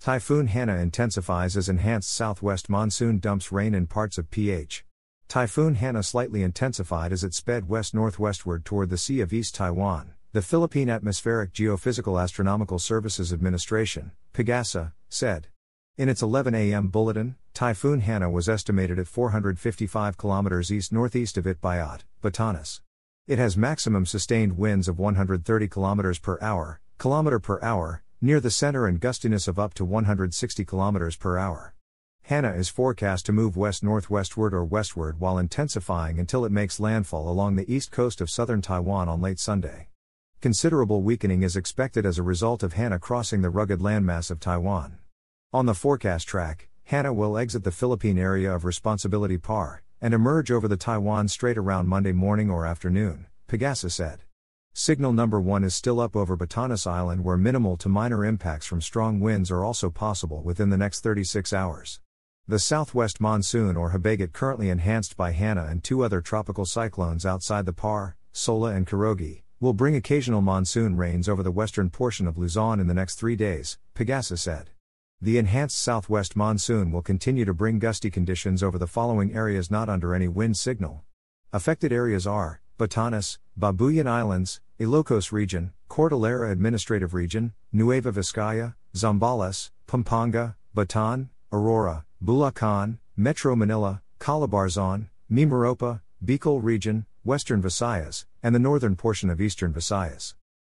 Typhoon Hanna intensifies as enhanced southwest monsoon dumps rain in parts of PH. Typhoon Hanna slightly intensified as it sped west northwestward toward the Sea of East Taiwan, the Philippine Atmospheric Geophysical Astronomical Services Administration, PAGASA, said. In its 11 a.m. bulletin, Typhoon Hanna was estimated at 455 kilometers east northeast of Itbayat, Batanes. It has maximum sustained winds of 130 kilometers per hour, kilometer per hour, near the center and gustiness of up to 160 km per hour. Hanna is forecast to move west northwestward or westward while intensifying until it makes landfall along the east coast of southern Taiwan on late Sunday. Considerable weakening is expected as a result of Hanna crossing the rugged landmass of Taiwan. On the forecast track, Hanna will exit the Philippine area of responsibility PAR and emerge over the Taiwan Strait around Monday morning or afternoon, Pagasa said. Signal number 1 is still up over Batanes Island where minimal to minor impacts from strong winds are also possible within the next 36 hours. The southwest monsoon or Habagat currently enhanced by Hanna and two other tropical cyclones outside the Par, Saola and Kirogi, will bring occasional monsoon rains over the western portion of Luzon in the next three days, Pagasa said. The enhanced southwest monsoon will continue to bring gusty conditions over the following areas not under any wind signal. Affected areas are Batanes, Babuyan Islands, Ilocos Region, Cordillera Administrative Region, Nueva Vizcaya, Zambales, Pampanga, Bataan, Aurora, Bulacan, Metro Manila, Calabarzon, Mimaropa, Bicol Region, Western Visayas, and the northern portion of Eastern Visayas.